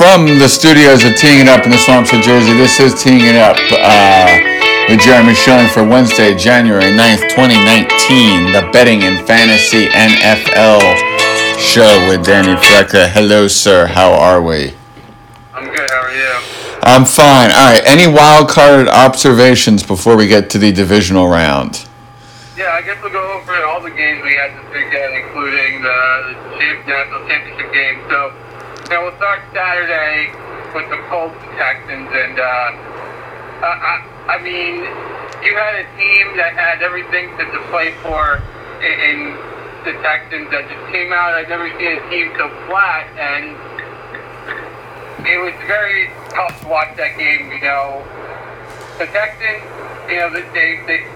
from the studios of Teeing It Up in the Swamps of Jersey, this is Teeing It Up uh, with Jeremy Schilling for Wednesday, January 9th, 2019, the Betting and Fantasy NFL show with Danny Frecka. Hello, sir. How are we? I'm good. How are you? I'm fine. All right. Any wild card observations before we get to the divisional round? Yeah, I guess we'll go over all the games we had this weekend, including the, the national championship game. So now we'll start Saturday with the Colts and Texans, and uh, I, I mean, you had a team that had everything to, to play for in, in the Texans that just came out. I've never seen a team so flat, and it was very tough to watch that game. You know, the Texans, you know, they they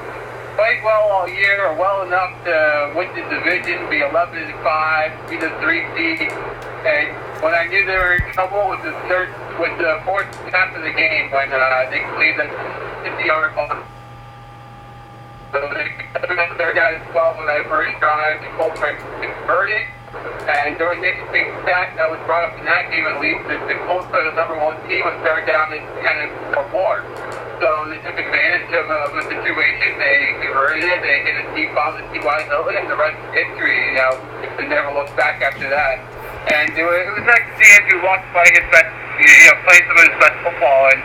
played well all year, or well enough to win the division, be 11 and five, be the three seed, and when I knew they were in trouble with the third, with the fourth half of the game when uh, they completed the 50 yard ball. So they third down and 12 when that first drive, the Colts converted. And during next big stat that was brought up in that game at least, the, the Colts are the number one team with third down and 10 or more. So they took advantage of uh, the situation. They converted it. They hit a deep bomb to T.Y. Hilton, and the rest is history. You know, they never looked back after that. And it was, nice to see Andrew Luck play his best, you know, play some of his best football and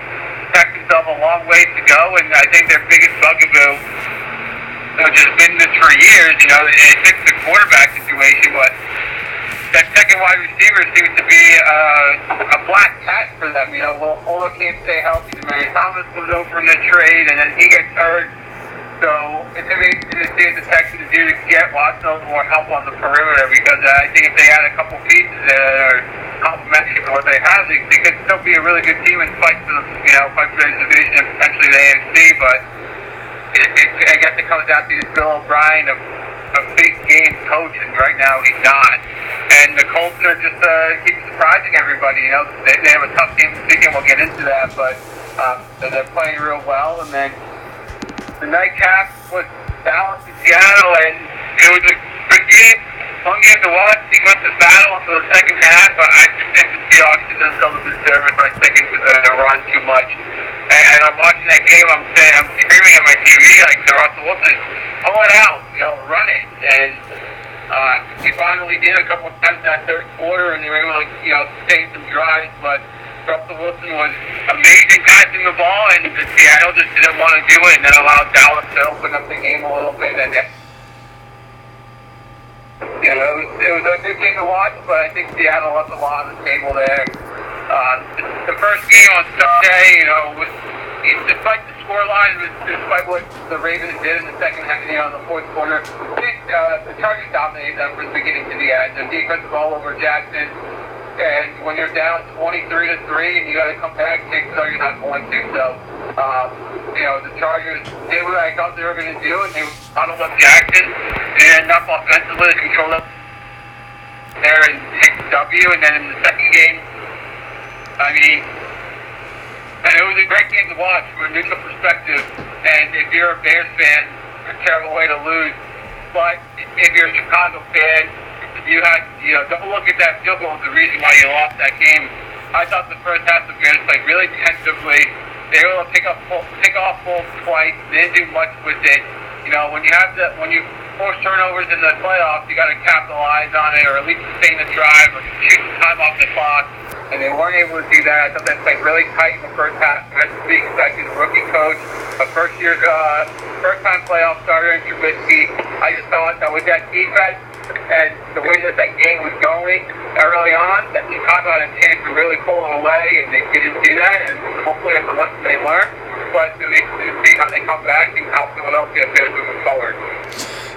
pack himself a long way to go. And I think their biggest bugaboo, which has been this for years, you know, it fixed the quarterback situation, but that second wide receiver seems to be uh, a black cat for them. You know, well, Ola can't stay healthy. Demaryius Thomas was over in the trade, and then he gets hurt. So it's amazing to what the Texans do to get a little more help on the perimeter because I think if they had a couple pieces that are complementary to what they have, they, they could still be a really good team and fight for the you know fight for the division and potentially the AFC. But it, it, I guess it comes down to Bill O'Brien of a big game coach, and right now he's not. And the Colts are just uh, keep surprising everybody. You know, they, they have a tough game this weekend. We'll get into that, but um, they're playing real well, and then the nightcap was Dallas and Seattle, and it was a good game, fun game to watch. Sequences battle until the second half, but I just think the Seahawks did themselves a disservice by sticking with the run too much. And, and I'm watching that game, I'm saying, I'm screaming at my TV like to Russell Wilson, pull it out, you know, run it. And uh, he finally did a couple times in that third quarter, and they were able to, you know, save some drives, but Russell Wilson was amazing passing the ball, and the Seattle just didn't want to do it, and then allowed Dallas to open up the game a little bit. And you know, it was, it was a good game to watch, but I think Seattle left a lot on the table there. Uh, the first game on Sunday, you know, was, despite the scoreline, despite what the Ravens did in the second half, you know, in the fourth quarter, I think uh, the Chargers dominated them from the beginning to the end. The defense all over Jackson. And when you're down 23 to 3 and you got to come back, take so you're not going to. So, um, you know, the Chargers did what I thought they were going to do, and they bottled up Jackson and enough offensively to control them there and take W. And then in the second game, I mean, and it was a great game to watch from a neutral perspective. And if you're a Bears fan, a terrible way to lose. But if you're a Chicago fan, you had, you know, don't look at that field goal as the reason why you lost that game. I thought the first half of the Bears played really tentatively. They were able to pick up, pick off balls twice. They didn't do much with it. You know, when you have the, when you force turnovers in the playoffs, you got to capitalize on it, or at least sustain the drive, or shoot time off the clock. And they weren't able to do that. I thought they played really tight in the first half. As to be expected, rookie coach, a first year, uh, first time playoff starter in Trubisky. I just thought that with that defense, and the way that that game was going early on, that Chicago had a chance to really pull them away, and they didn't do that. And hopefully, it's a lesson they learn. But to see how they come back and how Philadelphia feels moving forward.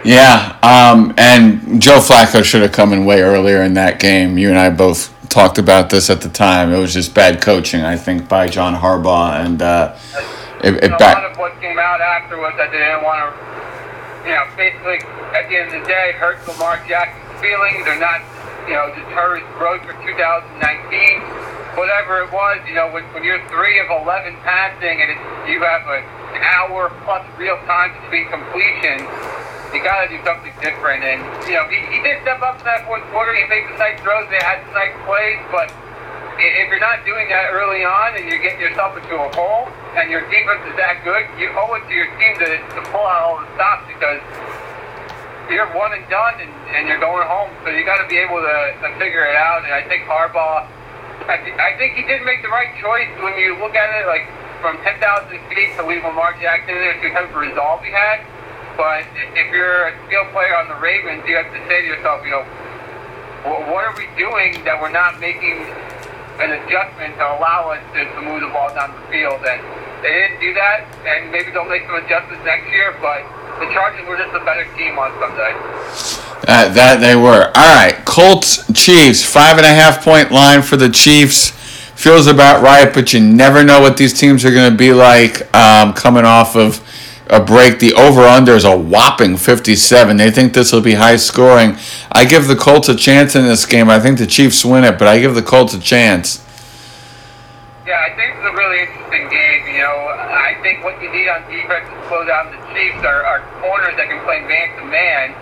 Yeah, um, and Joe Flacco should have come in way earlier in that game. You and I both talked about this at the time. It was just bad coaching, I think, by John Harbaugh, and uh, it, it a lot of what came out afterwards that they didn't want to, you know, basically at the end of the day, hurt Lamar Jackson's feelings. They're not, you know, deter his growth for 2019. Whatever it was, you know, when, when you're three of 11 passing and it's, you have an hour plus real time between completions, you got to do something different. And, you know, he, he did step up in that fourth quarter. He made some nice throws. They had some nice plays, but if you're not doing that early on and you're getting yourself into a hole and your defense is that good, you owe it to your team to, to pull out all the stops because you're one and done and, and you're going home. So you got to be able to, to figure it out. And I think Harbaugh, I, th- I think he did make the right choice when you look at it like from 10,000 feet to leave Lamar Jackson there because of the resolve he had. But if you're a skill player on the Ravens, you have to say to yourself, you know, what are we doing that we're not making an adjustment to allow us to, to move the ball down the field. And they didn't do that, and maybe they'll make some adjustments next year, but the Chargers were just a better team on Sunday. Uh, that they were. All right, Colts, Chiefs, five and a half point line for the Chiefs. Feels about right, but you never know what these teams are going to be like um, coming off of a break. The over under is a whopping 57. They think this will be high scoring. I give the Colts a chance in this game. I think the Chiefs win it, but I give the Colts a chance. Yeah, I think it's a really interesting game. You know, I think what you need on defense to slow down the Chiefs are, are corners that can play man to man.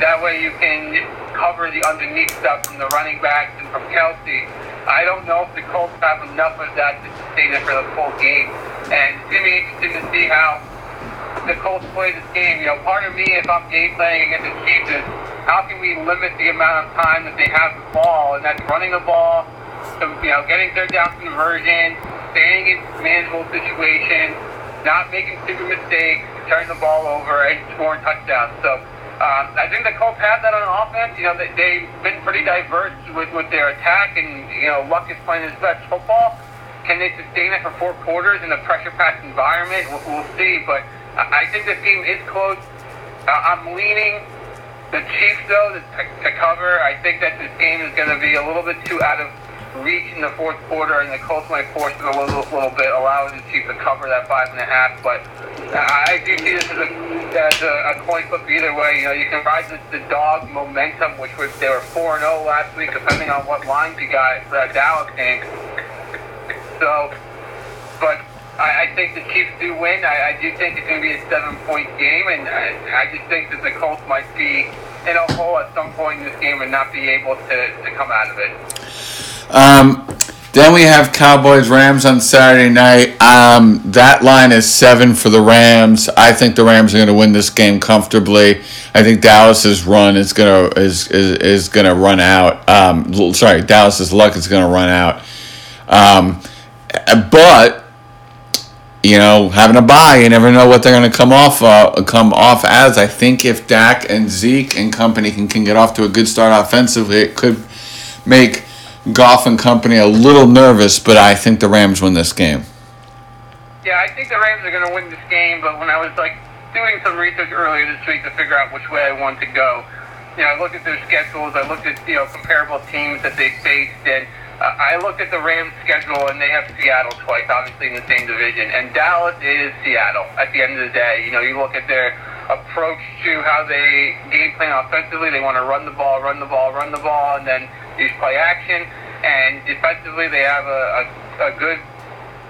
That way you can cover the underneath stuff from the running backs and from Kelce. I don't know if the Colts have enough of that to sustain it for the full game. And it's going to be interesting to see how the Colts play this game. You know, part of me, if I'm game playing against the Chiefs, is how can we limit the amount of time that they have the ball, and that's running the ball, you know, getting third down conversion, staying in manageable situations, not making stupid mistakes, turning the ball over, and scoring touchdowns. So um, I think the Colts have that on offense. You know, they, they've been pretty diverse with, with their attack, and, you know, Luck is playing his best football. Can they sustain it for four quarters in a pressure packed environment? We'll, we'll see. But I think this game is close. Uh, I'm leaning the Chiefs, though, to, to cover, I think that this game is going to be a little bit too out of reach in the fourth quarter, and the Colts might force it a little, little bit, allowing the Chiefs to cover that five and a half. But I do see this as a, as a, a coin flip either way. You know, you can ride the, the dog momentum, which was they were four and zero last week, depending on what lines you got for that Dallas game. So, but I, I think the Chiefs do win. I, I do think it's going to be a seven-point game, and I, I just think that the Colts might be in a hole at some point in this game and not be able to, to come out of it. Um, then we have Cowboys Rams on Saturday night. Um, that line is seven for the Rams. I think the Rams are going to win this game comfortably. I think Dallas's run is going to is is, is going to run out. Um, sorry, Dallas's luck is going to run out. Um, but you know, having a bye, you never know what they're going to come off uh, come off as. I think if Dak and Zeke and company can, can get off to a good start offensively, it could make Goff and company a little nervous. But I think the Rams win this game. Yeah, I think the Rams are going to win this game. But when I was like doing some research earlier this week to figure out which way I want to go, you know, I looked at their schedules. I looked at you know comparable teams that they faced and uh, I looked at the Rams schedule and they have Seattle twice, obviously in the same division, and Dallas is Seattle. At the end of the day, you know, you look at their approach to how they game plan offensively. They want to run the ball, run the ball, run the ball, and then use play action. And defensively, they have a, a, a good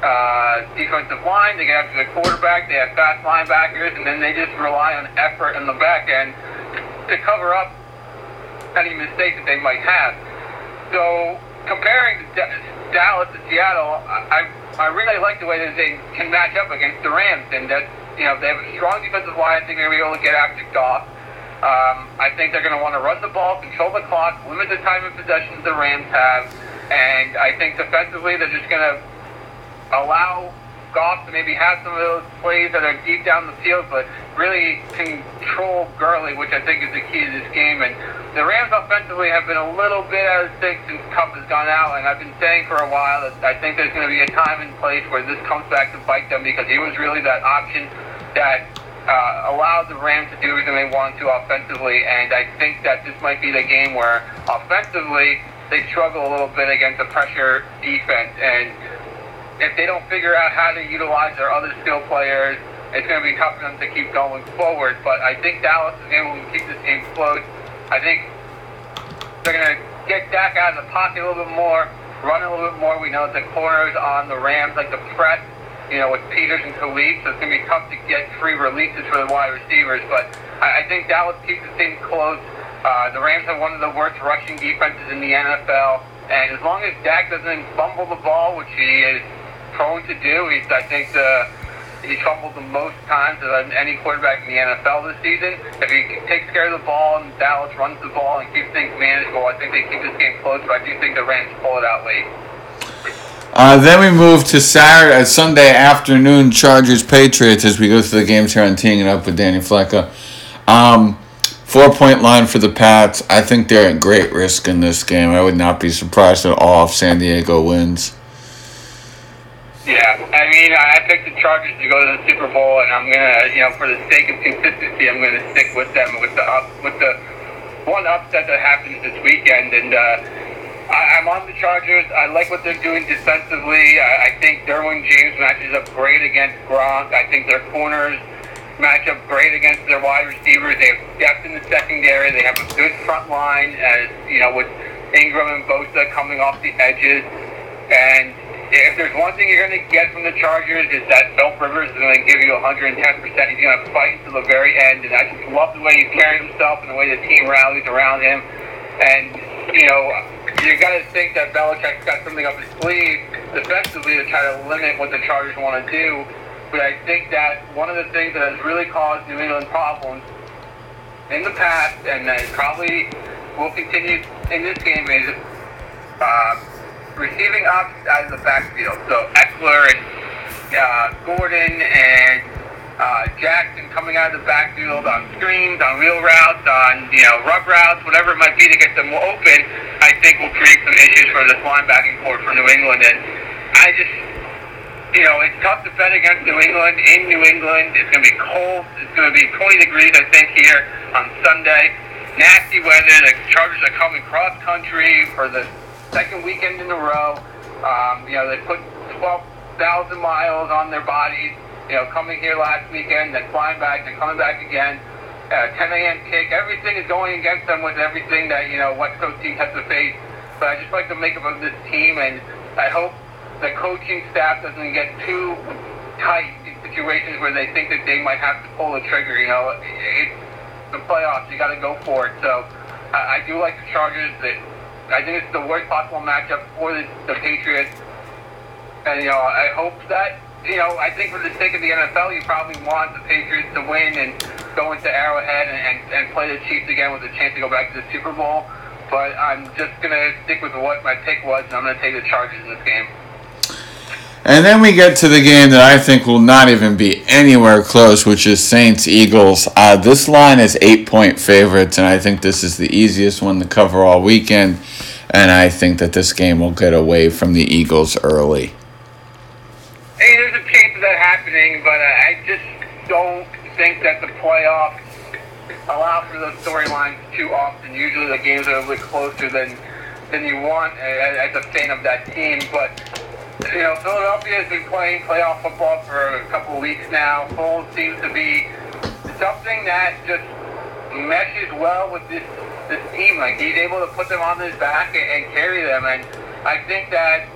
uh, defensive line. They get after the quarterback. They have fast linebackers, and then they just rely on effort in the back end to cover up any mistakes that they might have. So comparing Dallas to Seattle, I I really like the way that they can match up against the Rams, and that you know they have a strong defensive line. I think they're going to be able to get after Goff. Um, I think they're going to want to run the ball, control the clock, limit the time of possession the Rams have, and I think defensively they're just going to allow Goff to maybe have some of those plays that are deep down the field, but really control Gurley, which I think is the key to this game. And the Rams offensively have been a little bit out of sync since Kupp has gone out, and I've been saying for a while that I think there's going to be a time and place where this comes back to bite them because he was really that option that uh, allowed the Rams to do everything they wanted to offensively, and I think that this might be the game where offensively they struggle a little bit against a pressure defense and if they don't figure out how to utilize their other skill players, it's going to be tough for them to keep going forward. But I think Dallas is able to keep this game close. I think they're going to get Dak out of the pocket a little bit more, run a little bit more. We know the corners on the Rams like the press, you know, with Peters and Talib, so it's going to be tough to get free releases for the wide receivers. But I, I think Dallas keeps the thing close. Uh, the Rams have one of the worst rushing defenses in the NFL. And as long as Dak doesn't fumble the ball, which he is prone to do, he's, I think the He's fumbled the most times of any quarterback in the NFL this season. If he takes care of the ball and Dallas runs the ball and keeps things manageable, I think they keep this game close. But I do think the Rams pull it out late. Uh, then we move to Saturday, uh, Sunday afternoon Chargers Patriots as we go through the games here on Teeing It Up with Danny Flecka. Um, four point line for the Pats. I think they're at great risk in this game. I would not be surprised at all if San Diego wins. Yeah, I mean, I picked the Chargers to go to the Super Bowl, and I'm gonna, you know, for the sake of consistency, I'm gonna stick with them with the up, with the one upset that happens this weekend. And uh, I, I'm on the Chargers. I like what they're doing defensively. I, I think Derwin James matches up great against Gronk. I think their corners match up great against their wide receivers. They have depth in the secondary. They have a good front line, as you know, with Ingram and Bosa coming off the edges, and if there's one thing you're going to get from the Chargers is that Philip Rivers is going to give you 110%. He's going to fight until the very end, and I just love the way he's carrying himself and the way the team rallies around him. And you know, you got to think that Belichick's got something up his sleeve defensively to try to limit what the Chargers want to do. But I think that one of the things that has really caused New England problems in the past, and that probably will continue in this game, is. Uh, receiving options out of the backfield. So Ekeler and uh, Gordon and uh, Jackson coming out of the backfield on screens, on wheel routes, on you know rub routes, whatever it might be to get them open, I think will create some issues for this linebacking core for New England. And I just, you know, it's tough to bet against New England in New England. It's going to be cold. It's going to be 20 degrees, I think, here on Sunday. Nasty weather. The Chargers are coming cross country for the second weekend in a row. Um, you know, they put 12,000 miles on their bodies. You know, coming here last weekend, then flying back, then coming back again. Uh, 10 a.m. kick. Everything is going against them with everything that you know West Coast teams have to face. But I just like the makeup of this team, and I hope the coaching staff doesn't get too tight in situations where they think that they might have to pull the trigger. You know, it's the playoffs. You got to go for it. So I, I do like the Chargers. That I think it's the worst possible matchup for the, the Patriots. And, you know, I hope that, you know, I think for the sake of the NFL, you probably want the Patriots to win and go into Arrowhead and, and, and play the Chiefs again with a chance to go back to the Super Bowl. But I'm just going to stick with what my pick was, and I'm going to take the Chargers in this game. And then we get to the game that I think will not even be anywhere close, which is Saints Eagles. Uh, this line is eight point favorites, and I think this is the easiest one to cover all weekend. And I think that this game will get away from the Eagles early. Hey, there's a chance of happening, but uh, I just don't think that the playoffs allow for those storylines too often. Usually the games are a little closer than than you want as a fan of that team, but you know, Philadelphia has been playing playoff football for a couple of weeks now. Foles seems to be something that just meshes well with this this team. Like he's able to put them on his back and, and carry them. And I think that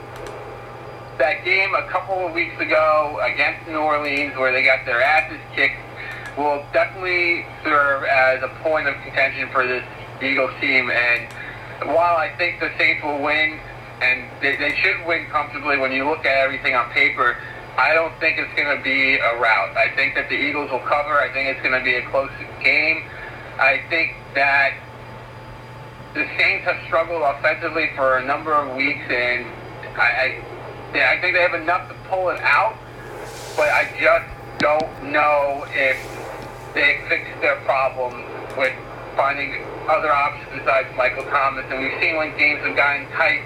that game a couple of weeks ago against New Orleans, where they got their asses kicked, will definitely serve as a point of contention for this Eagles team. And while I think the Saints will win, and they, they should win comfortably when you look at everything on paper. I don't think it's going to be a rout. I think that the Eagles will cover. I think it's going to be a close game. I think that the Saints have struggled offensively for a number of weeks, and I, I, yeah, I think they have enough to pull it out. But I just don't know if they fixed their problem with finding other options besides Michael Thomas. And we've seen when games have gotten tight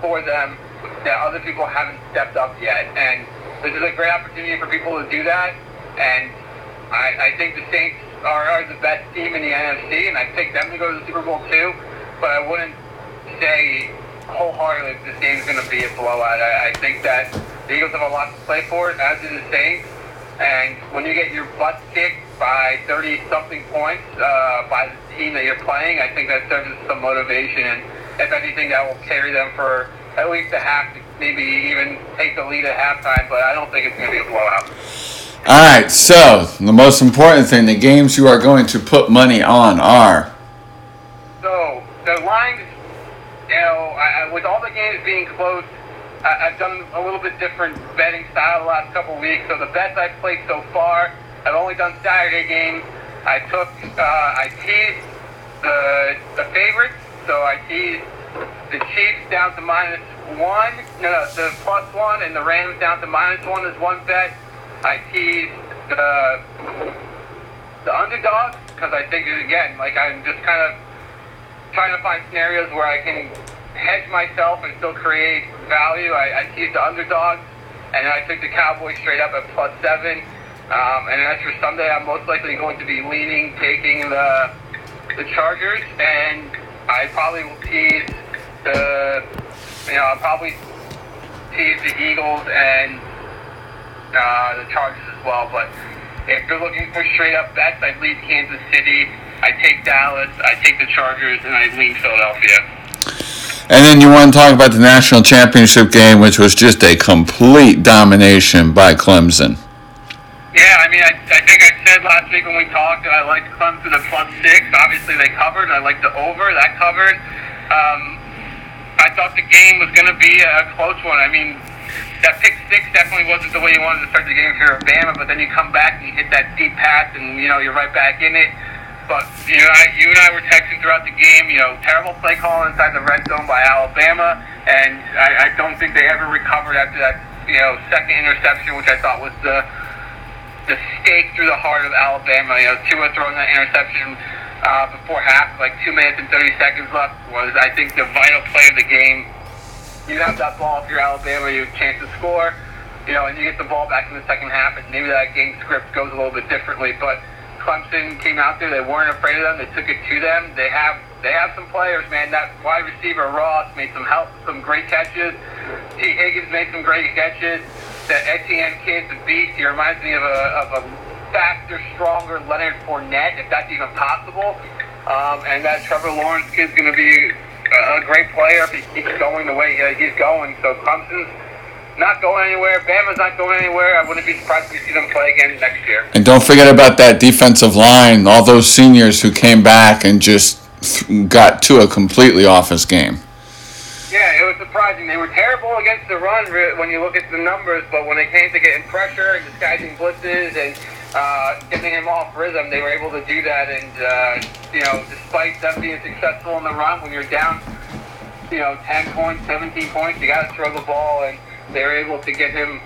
for them that other people haven't stepped up yet. And this is a great opportunity for people to do that. And I, I think the Saints are, are the best team in the NFC, and I picked them to go to the Super Bowl too. But I wouldn't say wholeheartedly this game's going to be a blowout. I, I think that the Eagles have a lot to play for, as do the Saints. And when you get your butt kicked by 30 something points uh, by the team that you're playing, I think that serves as some motivation. And if anything, that will carry them for at least a half, maybe even take the lead at halftime. But I don't think it's going to be a blowout. All right, so the most important thing, the games you are going to put money on are. So the lines, you know, I, with all the games being close, I, I've done a little bit different betting style the last couple weeks. So the bets I've played so far, I've only done Saturday games. I took, uh, I teased the the favorites. So I teased the Chiefs down to minus one, no, no, the plus one, and the Rams down to minus one is one bet. I teased the the underdog because I think again, like I'm just kind of trying to find scenarios where I can hedge myself and still create value. I, I teased the underdog, and I took the Cowboys straight up at plus seven. Um, and as for Sunday, I'm most likely going to be leaning, taking the the Chargers, and I probably will tease the, you know, I'll probably tease the Eagles and uh, the Chargers as well. But if you're looking for straight up bets, I lead Kansas City. I take Dallas. I take the Chargers, and I lean Philadelphia. And then you want to talk about the national championship game, which was just a complete domination by Clemson. Yeah, I mean, I, I think I said last week when we talked that I liked Clemson at plus six. Obviously, they covered. I liked the over. That covered. Um, I thought the game was going to be a close one. I mean, that pick six definitely wasn't the way you wanted to start the game if you're Bama, but then you come back and you hit that deep pass, and you know you're right back in it. But you know, I, you and I were texting throughout the game. You know, terrible play call inside the red zone by Alabama, and I, I don't think they ever recovered after that. You know, second interception, which I thought was the the stake through the heart of Alabama. You know, Tua throwing that interception uh, before half, like two minutes and 30 seconds left, was I think the vital play of the game. You have that ball if you're Alabama, you have a chance to score. You know, and you get the ball back in the second half, and maybe that game script goes a little bit differently. But Clemson came out there; they weren't afraid of them. They took it to them. They have they have some players, man. That wide receiver Ross made some help, some great catches. Tee Higgins made some great catches that Etienne kid's a beast. He reminds me of a, of a faster, stronger Leonard Fournette, if that's even possible. Um, and that Trevor Lawrence kid's going to be a great player if he keeps going the way he's going. So Clemson's not going anywhere. Bama's not going anywhere. I wouldn't be surprised if we see them play again next year. And don't forget about that defensive line, all those seniors who came back and just got to a completely off his game. Yeah, it was surprising. They were terrible against the run when you look at the numbers, but when it came to getting pressure and disguising blitzes and uh, getting him off rhythm, they were able to do that. And uh, you know, despite them being successful in the run, when you're down, you know, 10 points, 17 points, you got to throw the ball, and they were able to get him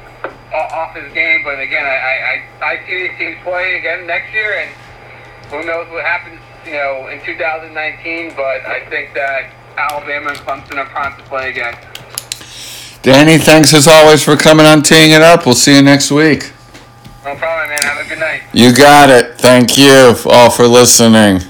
off his game. But again, I I, I see these teams playing again next year, and who knows what happens, you know, in 2019. But I think that Alabama and Clemson are primed to play again. Danny, thanks as always for coming on Teeing It Up. We'll see you next week. No problem, man. Have a good night. You got it. Thank you all for listening.